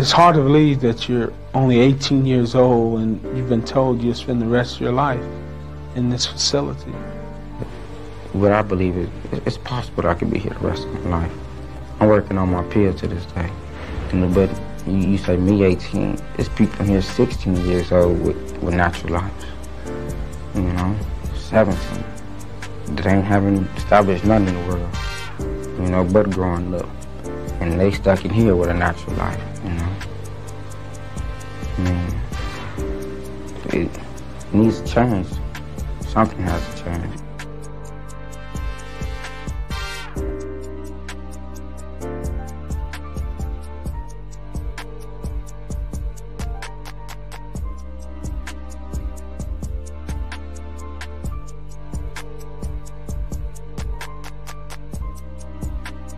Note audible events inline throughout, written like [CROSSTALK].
It's hard to believe that you're only 18 years old and you've been told you'll spend the rest of your life in this facility. What I believe is it's possible I could be here the rest of my life. I'm working on my appeal to this day. And but you, you say me 18, there's people here 16 years old with, with natural lives. You know, 17. That ain't having established nothing in the world. You know, but growing up. And they stuck in here with a natural life, needs to change. Something has to change.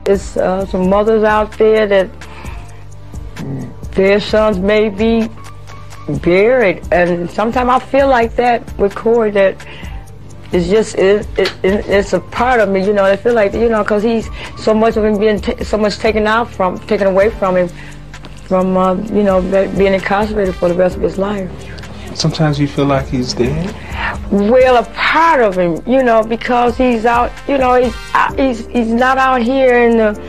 It's uh, some mothers out there that their sons may be buried, and sometimes I feel like that with Corey that it's just it, it, it's a part of me, you know. I feel like you know because he's so much of him being t- so much taken out from taken away from him from uh, you know being incarcerated for the rest of his life. Sometimes you feel like he's dead. Well, a part of him, you know, because he's out, you know, he's uh, he's he's not out here in the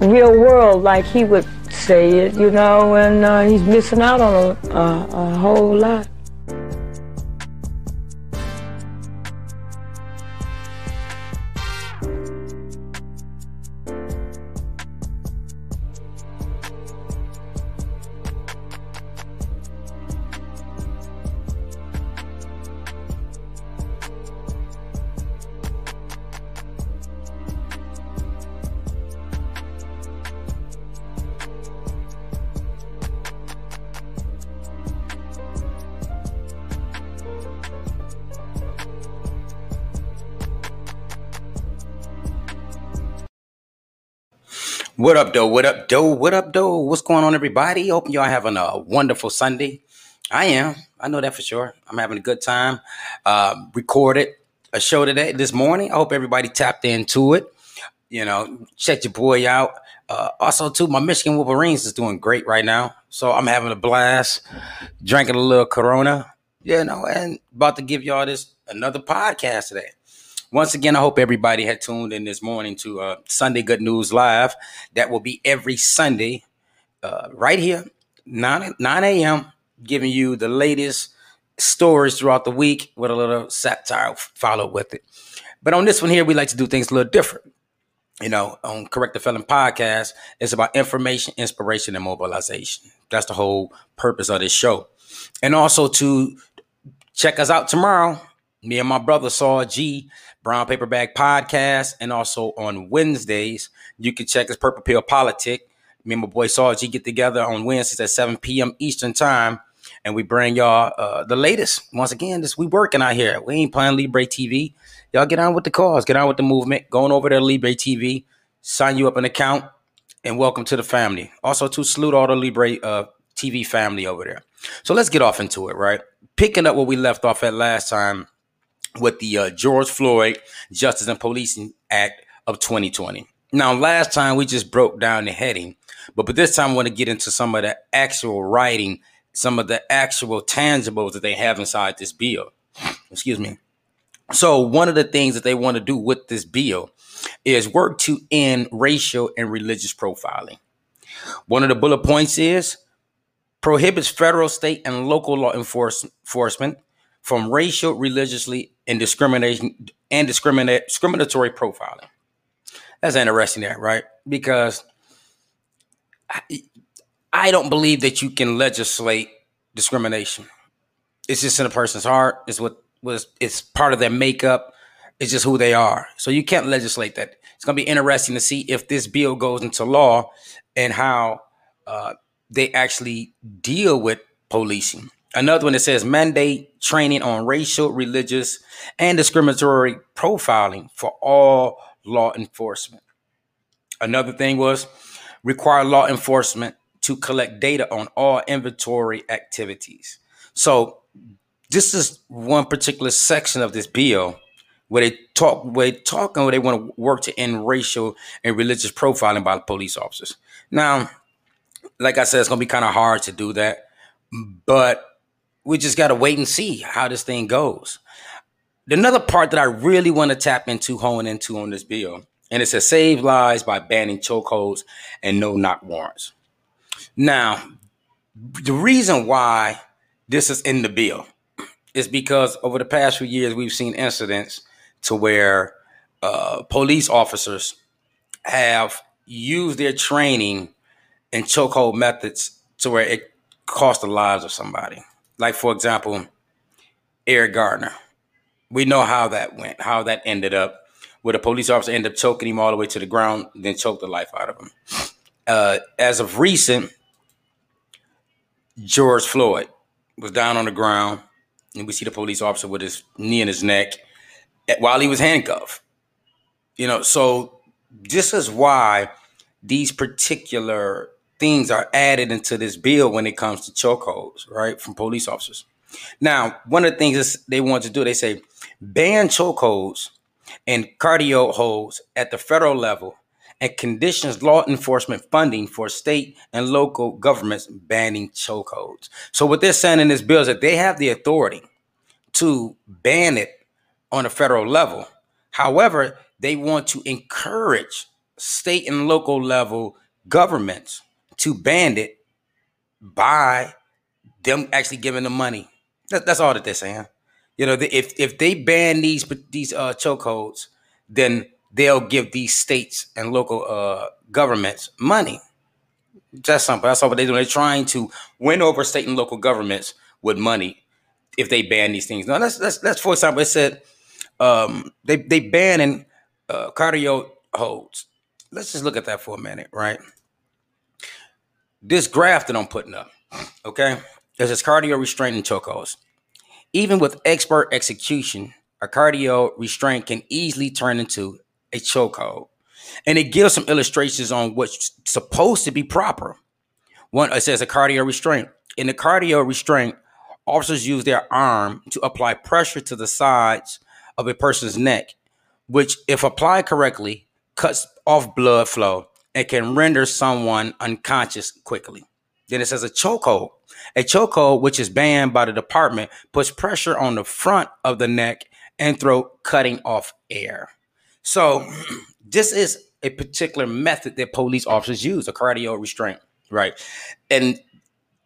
real world like he would say it, you know, and uh, he's missing out on a, a, a whole lot. What up, though? What up, though? What up, though? What's going on, everybody? Hope y'all having a wonderful Sunday. I am. I know that for sure. I'm having a good time. Uh, recorded a show today, this morning. I hope everybody tapped into it. You know, check your boy out. Uh, also, too, my Michigan Wolverines is doing great right now. So I'm having a blast, drinking a little Corona, you know, and about to give y'all this another podcast today. Once again, I hope everybody had tuned in this morning to uh, Sunday Good News Live. That will be every Sunday, uh, right here, 9, 9 a.m., giving you the latest stories throughout the week with a little satire followed with it. But on this one here, we like to do things a little different. You know, on Correct the Felon podcast, it's about information, inspiration, and mobilization. That's the whole purpose of this show. And also to check us out tomorrow. Me and my brother Saul G Brown Paper Bag Podcast, and also on Wednesdays, you can check us Purple Pill Politic. Me and my boy G get together on Wednesdays at 7 p.m. Eastern Time, and we bring y'all uh, the latest. Once again, this we working out here. We ain't playing Libre TV. Y'all get on with the cause, get on with the movement. Going over to Libre TV, sign you up an account, and welcome to the family. Also, to salute all the Libre uh, TV family over there. So let's get off into it, right? Picking up where we left off at last time with the uh, George Floyd Justice and Policing Act of 2020. Now, last time we just broke down the heading, but but this time I want to get into some of the actual writing, some of the actual tangibles that they have inside this bill. Excuse me. So, one of the things that they want to do with this bill is work to end racial and religious profiling. One of the bullet points is prohibits federal, state, and local law enforcement from racial, religiously, and discrimination and discriminate discriminatory profiling. That's interesting there, right? Because I, I don't believe that you can legislate discrimination. It's just in a person's heart. It's what was it's part of their makeup. It's just who they are. So you can't legislate that. It's going to be interesting to see if this bill goes into law and how uh, they actually deal with policing. Another one that says mandate training on racial, religious, and discriminatory profiling for all law enforcement. Another thing was require law enforcement to collect data on all inventory activities. So this is one particular section of this bill where they talk where they talk and where they want to work to end racial and religious profiling by police officers. Now, like I said, it's gonna be kind of hard to do that, but we just gotta wait and see how this thing goes. Another part that I really want to tap into, hone into on this bill, and it's says save lives by banning chokeholds and no knock warrants. Now, the reason why this is in the bill is because over the past few years we've seen incidents to where uh, police officers have used their training and chokehold methods to where it cost the lives of somebody. Like for example, Eric Gardner. We know how that went, how that ended up, where the police officer ended up choking him all the way to the ground, then choked the life out of him. Uh, as of recent, George Floyd was down on the ground, and we see the police officer with his knee in his neck while he was handcuffed. You know, so this is why these particular things are added into this bill when it comes to chokeholds, right, from police officers. Now, one of the things they want to do, they say ban chokeholds and cardio holds at the federal level and conditions law enforcement funding for state and local governments banning chokeholds. So what they're saying in this bill is that they have the authority to ban it on a federal level. However, they want to encourage state and local level governments to ban it by them actually giving them money. That, that's all that they're saying. You know, if if they ban these these uh, chokeholds, then they'll give these states and local uh, governments money. That's something. That's all what they're doing. They're trying to win over state and local governments with money if they ban these things. Now, that's that's that's for example, it said um, they they banning uh, cardio holds. Let's just look at that for a minute, right? This graph that I'm putting up, okay, this is cardio restraint and chokeholds. Even with expert execution, a cardio restraint can easily turn into a chokehold. And it gives some illustrations on what's supposed to be proper. One, it says a cardio restraint. In the cardio restraint, officers use their arm to apply pressure to the sides of a person's neck, which, if applied correctly, cuts off blood flow and can render someone unconscious quickly. Then it says a chokehold. A chokehold, which is banned by the department, puts pressure on the front of the neck and throat, cutting off air. So [CLEARS THROAT] this is a particular method that police officers use, a cardio restraint, right? And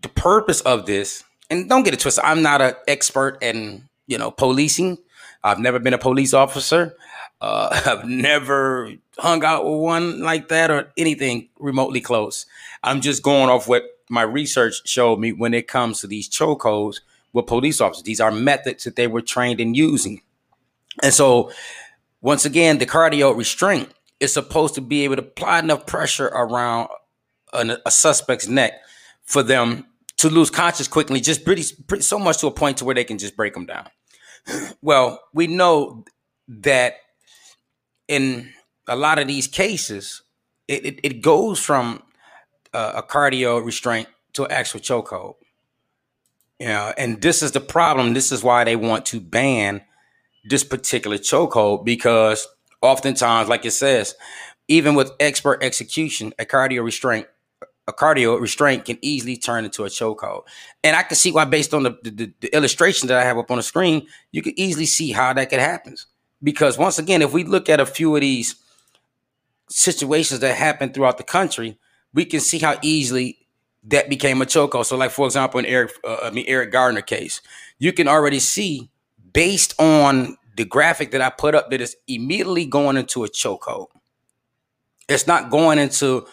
the purpose of this, and don't get it twisted, I'm not an expert in, you know, policing. I've never been a police officer. Uh, [LAUGHS] I've never hung out with one like that or anything remotely close. I'm just going off what my research showed me when it comes to these chokeholds with police officers. These are methods that they were trained in using. And so once again, the cardio restraint is supposed to be able to apply enough pressure around a, a suspect's neck for them to lose conscious quickly, just pretty, pretty so much to a point to where they can just break them down. [CLEARS THROAT] Well, we know that in a lot of these cases, it, it, it goes from uh, a cardio restraint to an actual chokehold. You know, and this is the problem. This is why they want to ban this particular chokehold because oftentimes, like it says, even with expert execution, a cardio restraint, a cardio restraint can easily turn into a chokehold. And I can see why, based on the, the, the illustration that I have up on the screen, you can easily see how that could happen. Because once again, if we look at a few of these situations that happen throughout the country, we can see how easily that became a chokehold. So, like for example, in Eric, uh, I mean Eric Gardner case, you can already see based on the graphic that I put up that is immediately going into a chokehold. It's not going into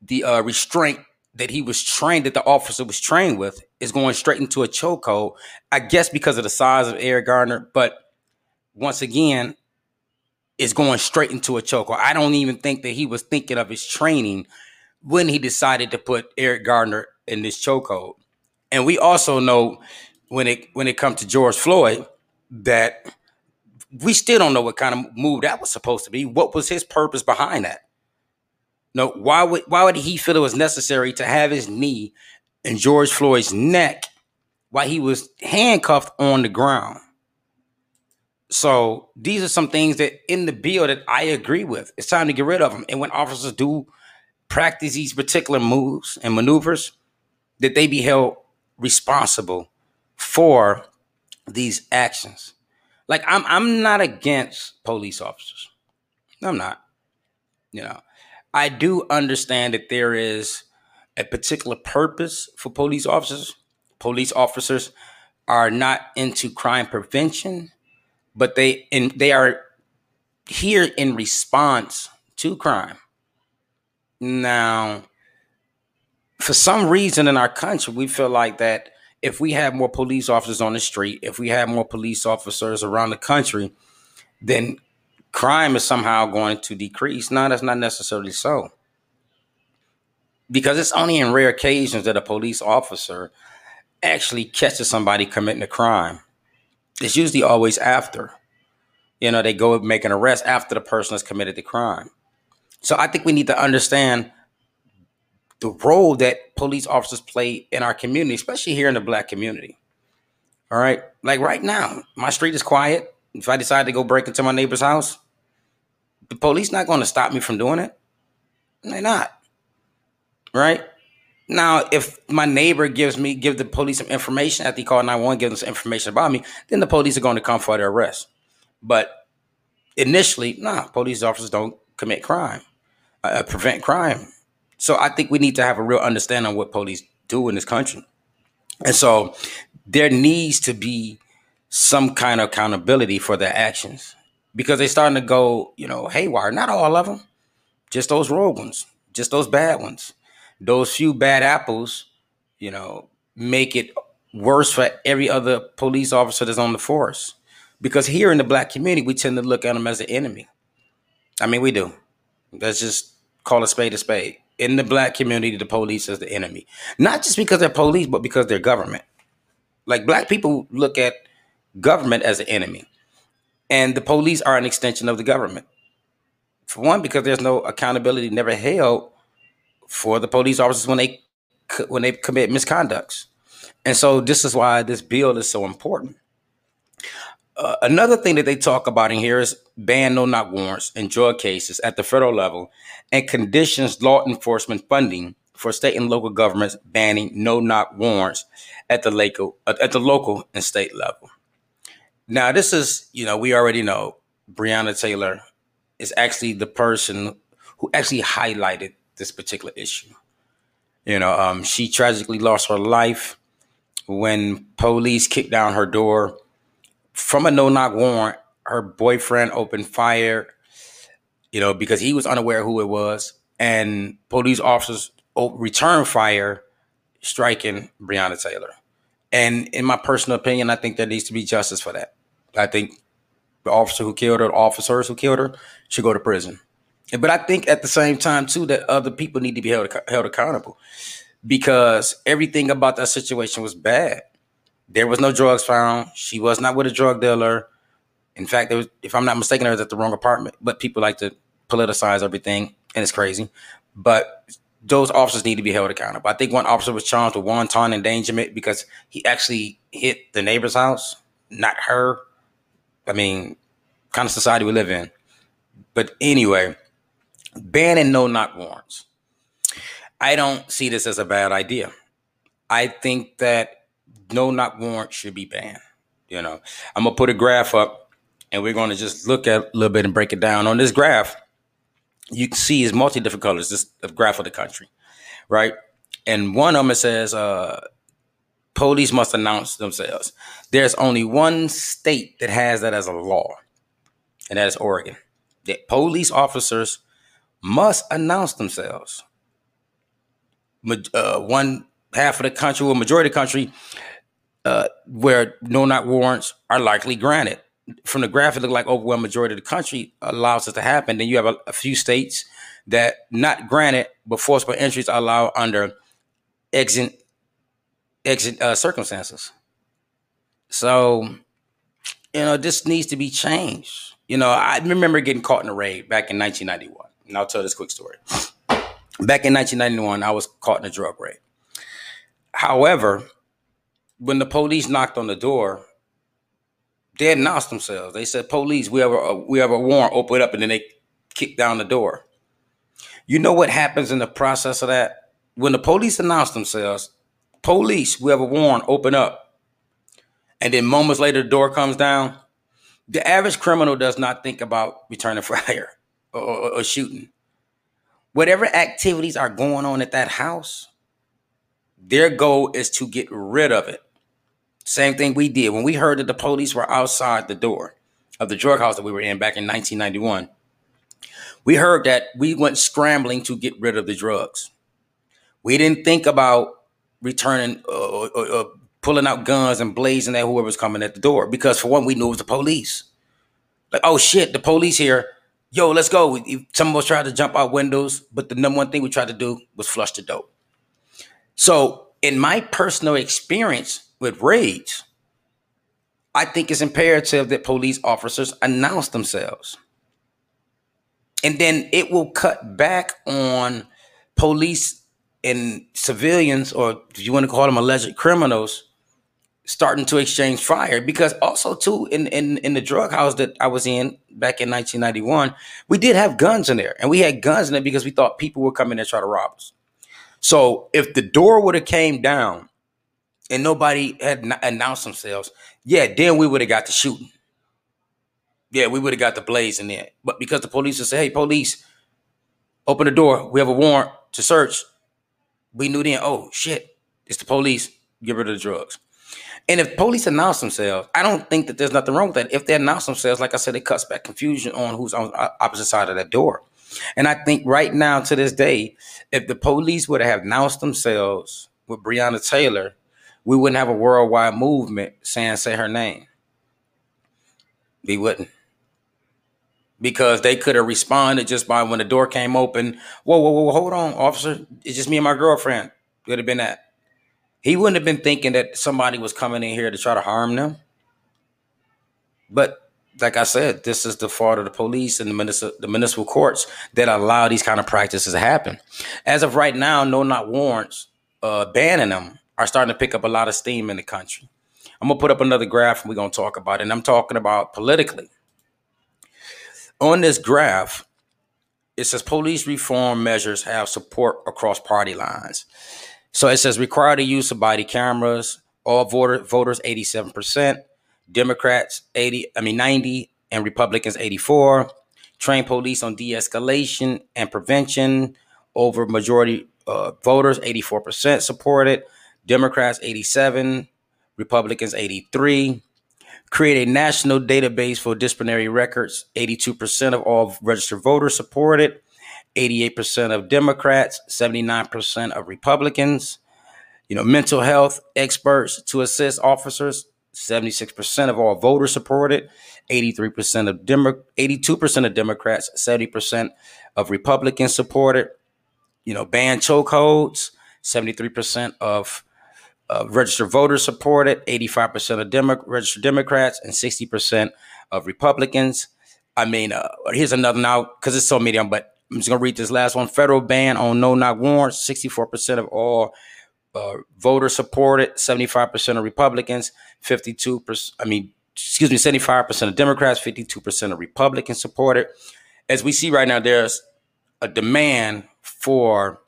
the uh, restraint that he was trained, that the officer was trained with, is going straight into a chokehold. I guess because of the size of Eric Gardner, but once again, it's going straight into a chokehold. I don't even think that he was thinking of his training when he decided to put Eric Gardner in this chokehold. And we also know when it when it comes to George Floyd, that we still don't know what kind of move that was supposed to be. What was his purpose behind that? No, why would why would he feel it was necessary to have his knee in George Floyd's neck while he was handcuffed on the ground? So these are some things that in the bill that I agree with. It's time to get rid of them. And when officers do practice these particular moves and maneuvers, that they be held responsible for these actions. Like I'm I'm not against police officers. I'm not. You know, I do understand that there is a particular purpose for police officers. Police officers are not into crime prevention, but they and they are here in response to crime. Now, for some reason in our country, we feel like that if we have more police officers on the street, if we have more police officers around the country, then crime is somehow going to decrease. No, that's not necessarily so. Because it's only in rare occasions that a police officer actually catches somebody committing a crime. It's usually always after. You know, they go make an arrest after the person has committed the crime. So I think we need to understand the role that police officers play in our community, especially here in the black community. All right. Like right now, my street is quiet. If I decide to go break into my neighbor's house, the police not going to stop me from doing it. They're not. Right? Now, if my neighbor gives me give the police some information after he called 911, give them some information about me, then the police are going to come for their arrest. But initially, nah, police officers don't commit crime, uh, prevent crime. So I think we need to have a real understanding of what police do in this country. And so there needs to be some kind of accountability for their actions because they're starting to go, you know, haywire. Not all of them, just those rogue ones, just those bad ones. Those few bad apples, you know, make it worse for every other police officer that's on the force. Because here in the black community, we tend to look at them as an enemy. I mean, we do. Let's just call a spade a spade in the black community, the police is the enemy. Not just because they're police, but because they're government. Like black people look at government as an enemy. And the police are an extension of the government. For one, because there's no accountability never held for the police officers when they when they commit misconducts. And so this is why this bill is so important. Uh, another thing that they talk about in here is ban no knock warrants in drug cases at the federal level and conditions law enforcement funding for state and local governments banning no knock warrants at the local at the local and state level. Now, this is you know we already know Breonna Taylor is actually the person who actually highlighted this particular issue. You know, um, she tragically lost her life when police kicked down her door from a no knock warrant, her boyfriend opened fire, you know, because he was unaware who it was, and police officers returned fire, striking Breonna Taylor. And in my personal opinion, I think there needs to be justice for that. I think the officer who killed her, the officers who killed her, should go to prison. But I think at the same time too that other people need to be held held accountable because everything about that situation was bad. There was no drugs found. She was not with a drug dealer. In fact, was, if I'm not mistaken, I was at the wrong apartment. But people like to politicize everything, and it's crazy. But those officers need to be held accountable. I think one officer was charged with wanton endangerment because he actually hit the neighbor's house, not her. I mean, kind of society we live in. But anyway, banning no knock warrants. I don't see this as a bad idea. I think that no knock warrant should be banned. You know, I'm gonna put a graph up, and we're gonna just look at a little bit and break it down. On this graph, you can see is multi different colors. This graph of the country, right? And one of them says, uh, police must announce themselves. There's only one state that has that as a law, and that is Oregon. That police officers must announce themselves. Uh, one half of the country, or majority of the country, uh, where no knock warrants are likely granted. From the graph, it like overwhelming majority of the country allows it to happen. Then you have a, a few states that not granted, but forcible entries are allowed under exit exit uh, circumstances. So, you know, this needs to be changed. You know, I remember getting caught in a raid back in 1991. And I'll tell this quick story. Back in 1991, I was caught in a drug raid. However, when the police knocked on the door, they announced themselves. They said, "Police, we have a we have a warrant. Open it up," and then they kicked down the door. You know what happens in the process of that? When the police announce themselves, police, we have a warrant, open up. And then moments later, the door comes down. The average criminal does not think about returning [LAUGHS] fire or, or, or shooting. Whatever activities are going on at that house, their goal is to get rid of it. Same thing we did when we heard that the police were outside the door of the drug house that we were in back in 1991. We heard that we went scrambling to get rid of the drugs. We didn't think about returning or, uh, uh, pulling out guns and blazing at whoever was coming at the door because for one we knew it was the police. Like oh shit, the police here. Yo, let's go. Some of us tried to jump out windows, but the number one thing we tried to do was flush the dope. So, in my personal experience with raids, I think it's imperative that police officers announce themselves. And then it will cut back on police and civilians, or if you want to call them alleged criminals, starting to exchange fire. Because also, too, in, in, in the drug house that I was in back in 1991, we did have guns in there. And we had guns in there because we thought people were coming in to try to rob us. So if the door would have came down and nobody had announced themselves, yeah, then we would have got the shooting. Yeah, we would have got the blaze in there. But because the police would say, hey, police, open the door. We have a warrant to search. We knew then, oh, shit, it's the police. Get rid of the drugs. And if police announce themselves, I don't think that there's nothing wrong with that. If they announce themselves, like I said, it cuts back confusion on who's on the opposite side of that door. And I think right now to this day, if the police would have announced themselves with Breonna Taylor, we wouldn't have a worldwide movement saying say her name. We wouldn't. Because they could have responded just by when the door came open. Whoa, whoa, whoa, hold on, officer. It's just me and my girlfriend. It would have been that. He wouldn't have been thinking that somebody was coming in here to try to harm them. But like I said, this is the fault of the police and the municipal, the municipal courts that allow these kind of practices to happen. As of right now, no knock warrants uh, banning them are starting to pick up a lot of steam in the country. I'm gonna put up another graph and we're gonna talk about it. And I'm talking about politically. On this graph, it says police reform measures have support across party lines. So it says require the use of body cameras. All voter, voters, 87%. Democrats 80, I mean 90, and Republicans 84. Train police on de-escalation and prevention over majority uh, voters 84% supported. Democrats 87, Republicans 83. Create a national database for disciplinary records. 82% of all registered voters supported. 88% of Democrats, 79% of Republicans. You know, mental health experts to assist officers, 76% of all voters supported, 83% of Demo- 82% of Democrats, 70% of Republicans supported. You know, ban chokeholds, 73% of uh, registered voters supported, 85% of Demo- registered Democrats, and 60% of Republicans. I mean, uh, here's another now because it's so medium, but I'm just gonna read this last one. Federal ban on no knock warrants. 64% of all uh, voters supported, 75% of Republicans, 52%, I mean, excuse me, 75% of Democrats, 52% of Republicans supported. As we see right now, there's a demand for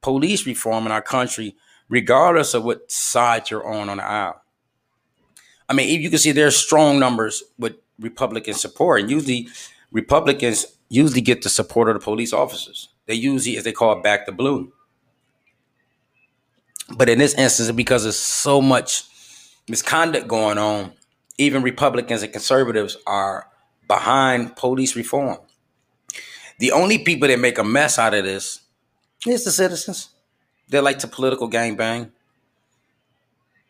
police reform in our country, regardless of what side you're on on the aisle. I mean, you can see there's strong numbers with Republican support, and usually Republicans usually get the support of the police officers. They usually, as they call it, back the blue. But in this instance, because there's so much misconduct going on, even Republicans and conservatives are behind police reform. The only people that make a mess out of this is the citizens. They like to political gangbang.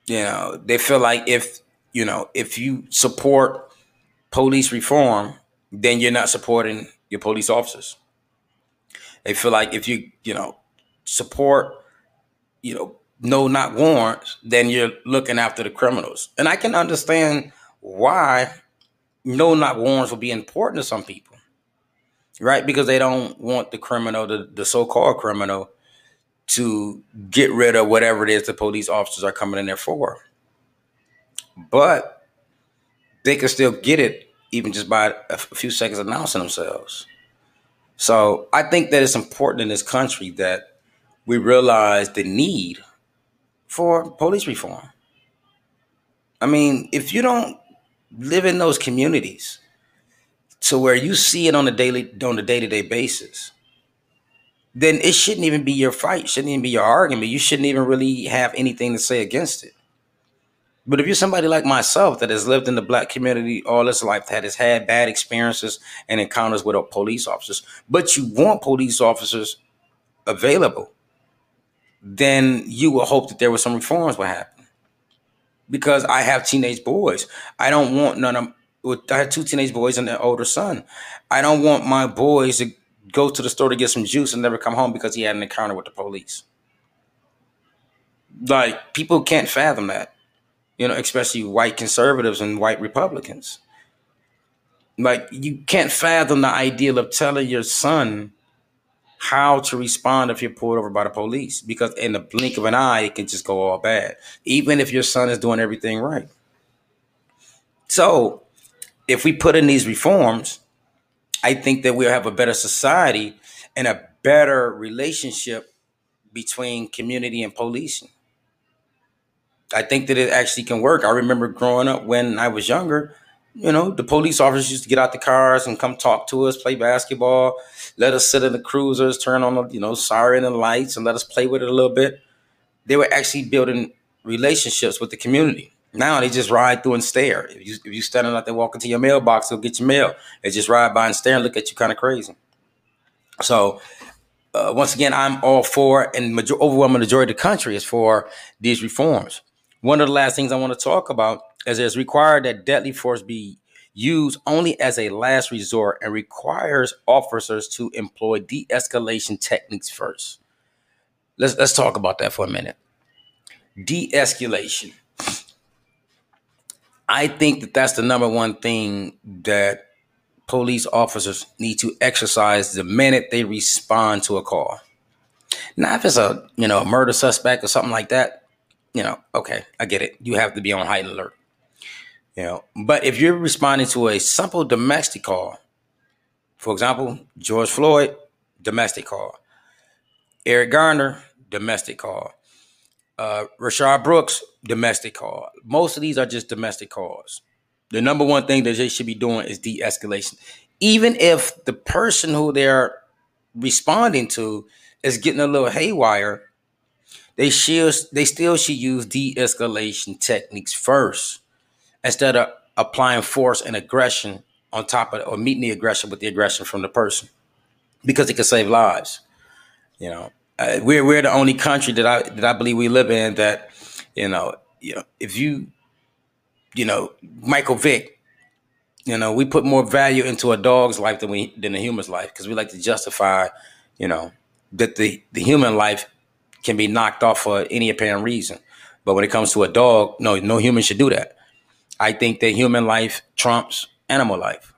You know, they feel like if you know if you support police reform, then you're not supporting your police officers. They feel like if you you know support you know no knock warrants, then you're looking after the criminals. And I can understand why no knock warrants will be important to some people. Right? Because they don't want the criminal, the, the so-called criminal, to get rid of whatever it is the police officers are coming in there for. But they can still get it even just by a few seconds announcing themselves. So I think that it's important in this country that we realize the need for police reform. I mean, if you don't live in those communities to where you see it on a daily on a day-to-day basis, then it shouldn't even be your fight, shouldn't even be your argument. You shouldn't even really have anything to say against it. But if you're somebody like myself that has lived in the black community all his life, that has had bad experiences and encounters with police officers, but you want police officers available, then you will hope that there were some reforms will happen. Because I have teenage boys. I don't want none of I have two teenage boys and an older son. I don't want my boys to go to the store to get some juice and never come home because he had an encounter with the police. Like people can't fathom that you know, especially white conservatives and white Republicans. Like you can't fathom the ideal of telling your son how to respond if you're pulled over by the police because in the blink of an eye it can just go all bad even if your son is doing everything right so if we put in these reforms i think that we'll have a better society and a better relationship between community and policing I think that it actually can work. I remember growing up when I was younger, you know, the police officers used to get out the cars and come talk to us, play basketball, let us sit in the cruisers, turn on the, you know, siren and lights and let us play with it a little bit. They were actually building relationships with the community. Now they just ride through and stare. If you if you standing out there walking to your mailbox, they'll get your mail. They just ride by and stare and look at you kind of crazy. So uh, once again, I'm all for, and major- overwhelming majority of the country is for these reforms. One of the last things I want to talk about is it's required that deadly force be used only as a last resort and requires officers to employ de-escalation techniques first. Let's let's talk about that for a minute. De-escalation. I think that that's the number one thing that police officers need to exercise the minute they respond to a call. Now, if it's a you know a murder suspect or something like that, you know, okay, I get it. You have to be on high alert. You know, but if you're responding to a simple domestic call, for example, George Floyd, domestic call. Eric Garner, domestic call. Uh, Rayshard Brooks, domestic call. Most of these are just domestic calls. The number one thing that they should be doing is de-escalation. Even if the person who they're responding to is getting a little haywire, they should they still should use de-escalation techniques first instead of applying force and aggression on top of or meeting the aggression with the aggression from the person because it can save lives. You know, uh, we're we're the only country that I that I believe we live in that you know you know if you you know Michael Vick, you know we put more value into a dog's life than we than a human's life because we like to justify you know that the the human life can be knocked off for any apparent reason. But when it comes to a dog, no, no human should do that. I think that human life trumps animal life.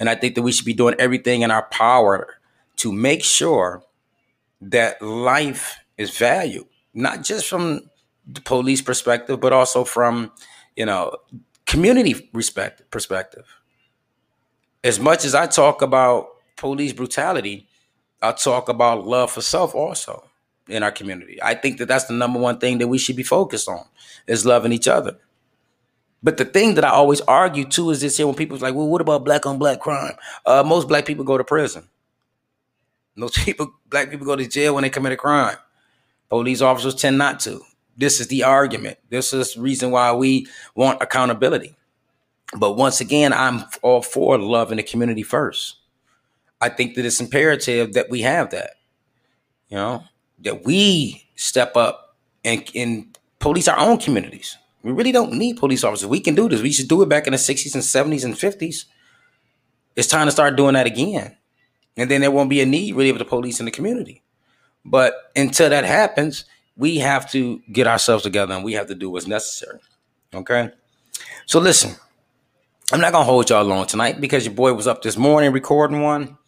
And I think that we should be doing everything in our power to make sure that life is valued, not just from the police perspective, but also from, you know, community respect perspective. As much as I talk about police brutality, I talk about love for self also in our community. I think that that's the number one thing that we should be focused on is loving each other. But the thing that I always argue too is this here when people's like, well, what about black on black crime? Uh, most black people go to prison. Most [LAUGHS] people, black people go to jail when they commit a crime. Police officers tend not to. This is the argument. This is the reason why we want accountability. But once again, I'm all for love in the community first. I think that it's imperative that we have that. You know, that we step up and, and police our own communities. We really don't need police officers. We can do this. We should do it back in the 60s and 70s and 50s. It's time to start doing that again. And then there won't be a need really of the police in the community. But until that happens, we have to get ourselves together and we have to do what's necessary. Okay? So listen, I'm not gonna hold y'all long tonight because your boy was up this morning recording one.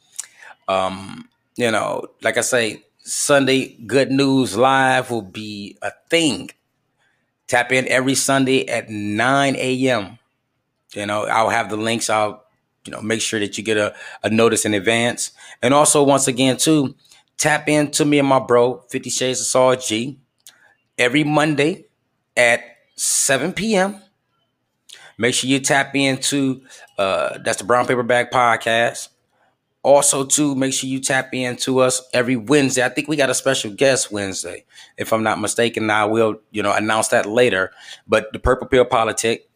Um, you know, like I say, Sunday Good News Live will be a thing. Tap in every Sunday at 9 a.m. You know, I'll have the links. I'll you know, make sure that you get a, a notice in advance. And also, once again, too, tap into me and my bro, 50 Shades of Saul G, every Monday at 7 p.m. Make sure you tap into uh, that's the Brown Paper Bag Podcast. Also, too, make sure you tap into us every Wednesday. I think we got a special guest Wednesday, if I'm not mistaken. I will, you know, announce that later. But the Purple Pill Politic,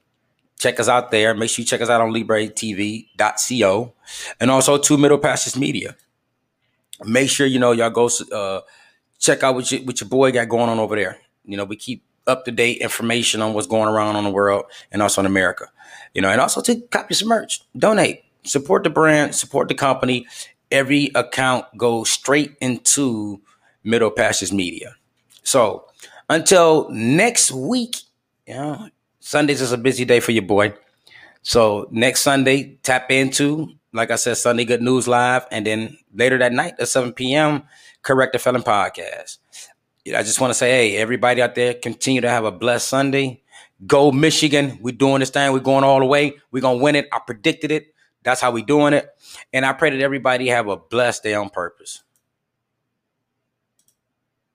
check us out there. Make sure you check us out on LibreTV.co and also to Middle Pastures Media. Make sure you know y'all go uh, check out what your, what your boy got going on over there. You know, we keep up to date information on what's going around on the world and also in America. You know, and also to copy some merch, donate support the brand, support the company. Every account goes straight into Middle Pastures Media. So until next week, you know, Sundays is a busy day for your boy. So next Sunday, tap into, like I said, Sunday Good News Live, and then later that night at 7 p.m., Correct the Felon Podcast. I just want to say, hey, everybody out there, continue to have a blessed Sunday. Go Michigan. We're doing this thing. We're going all the way. We're gonna win it. I predicted it. That's how we doing it. And I pray that everybody have a blessed day on purpose.